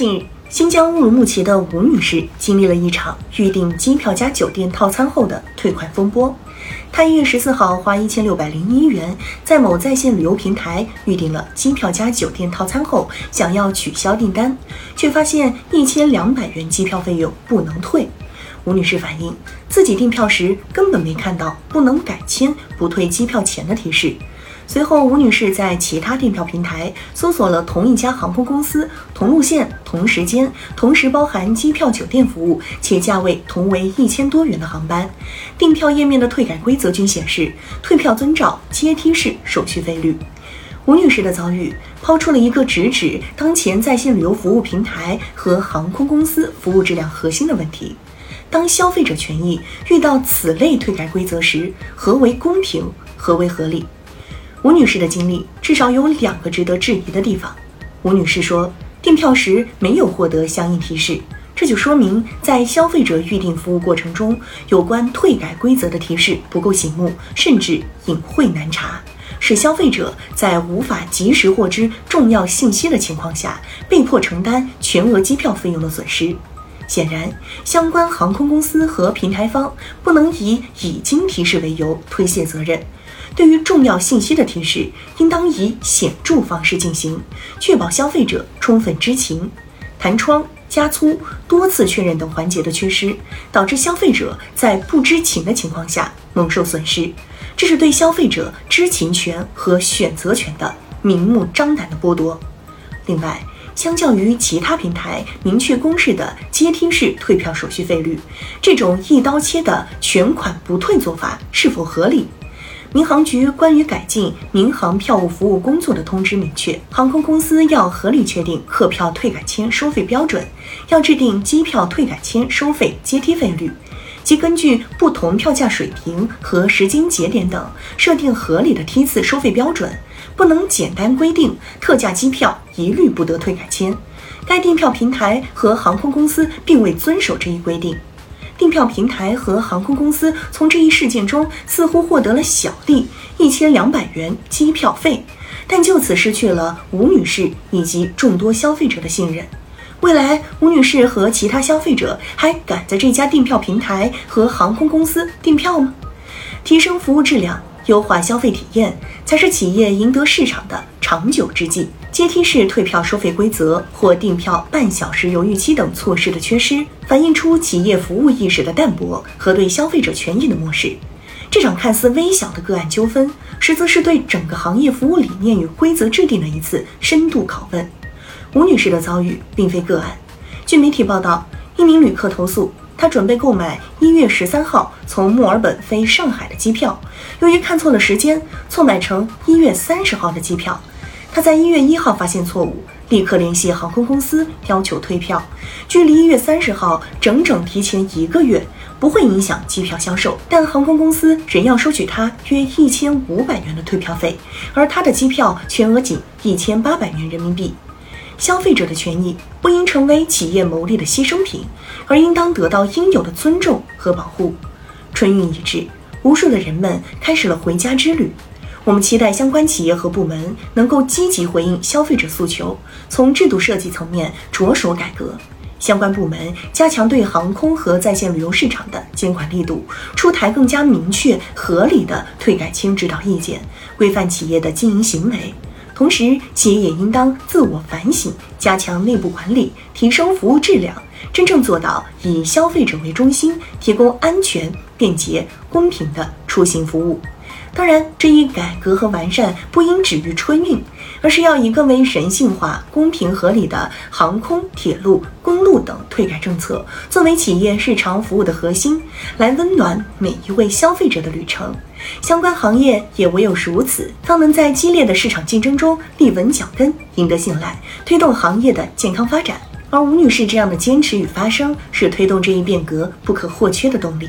近日，新疆乌鲁木齐的吴女士经历了一场预订机票加酒店套餐后的退款风波。她一月十四号花一千六百零一元在某在线旅游平台预订了机票加酒店套餐后，想要取消订单，却发现一千两百元机票费用不能退。吴女士反映，自己订票时根本没看到不能改签、不退机票钱的提示。随后，吴女士在其他订票平台搜索了同一家航空公司、同路线、同时间、同时包含机票、酒店服务且价位同为一千多元的航班。订票页面的退改规则均显示，退票遵照阶梯式手续费率。吴女士的遭遇抛出了一个直指当前在线旅游服务平台和航空公司服务质量核心的问题：当消费者权益遇到此类退改规则时，何为公平？何为合理？吴女士的经历至少有两个值得质疑的地方。吴女士说，订票时没有获得相应提示，这就说明在消费者预订服务过程中，有关退改规则的提示不够醒目，甚至隐晦难查，使消费者在无法及时获知重要信息的情况下，被迫承担全额机票费用的损失。显然，相关航空公司和平台方不能以已经提示为由推卸责任。对于重要信息的提示，应当以显著方式进行，确保消费者充分知情。弹窗、加粗、多次确认等环节的缺失，导致消费者在不知情的情况下蒙受损失，这是对消费者知情权和选择权的明目张胆的剥夺。另外，相较于其他平台明确公示的阶梯式退票手续费率，这种一刀切的全款不退做法是否合理？民航局关于改进民航票务服务工作的通知明确，航空公司要合理确定客票退改签收费标准，要制定机票退改签收费阶梯费率，即根据不同票价水平和时间节点等设定合理的梯次收费标准，不能简单规定特价机票一律不得退改签。该订票平台和航空公司并未遵守这一规定。订票平台和航空公司从这一事件中似乎获得了小利，一千两百元机票费，但就此失去了吴女士以及众多消费者的信任。未来，吴女士和其他消费者还敢在这家订票平台和航空公司订票吗？提升服务质量。优化消费体验才是企业赢得市场的长久之计。阶梯式退票收费规则或订票半小时犹豫期等措施的缺失，反映出企业服务意识的淡薄和对消费者权益的漠视。这场看似微小的个案纠纷，实则是对整个行业服务理念与规则制定的一次深度拷问。吴女士的遭遇并非个案。据媒体报道，一名旅客投诉。他准备购买一月十三号从墨尔本飞上海的机票，由于看错了时间，错买成一月三十号的机票。他在一月一号发现错误，立刻联系航空公司要求退票。距离一月三十号整整提前一个月，不会影响机票销售，但航空公司仍要收取他约一千五百元的退票费，而他的机票全额仅一千八百元人民币。消费者的权益不应成为企业牟利的牺牲品，而应当得到应有的尊重和保护。春运已至，无数的人们开始了回家之旅。我们期待相关企业和部门能够积极回应消费者诉求，从制度设计层面着手改革。相关部门加强对航空和在线旅游市场的监管力度，出台更加明确合理的退改签指导意见，规范企业的经营行为。同时，企业也应当自我反省，加强内部管理，提升服务质量，真正做到以消费者为中心，提供安全、便捷、公平的出行服务。当然，这一改革和完善不应止于春运，而是要以更为人性化、公平合理的航空、铁路、公路等退改政策作为企业日常服务的核心，来温暖每一位消费者的旅程。相关行业也唯有如此，方能在激烈的市场竞争中立稳脚跟，赢得信赖，推动行业的健康发展。而吴女士这样的坚持与发声，是推动这一变革不可或缺的动力。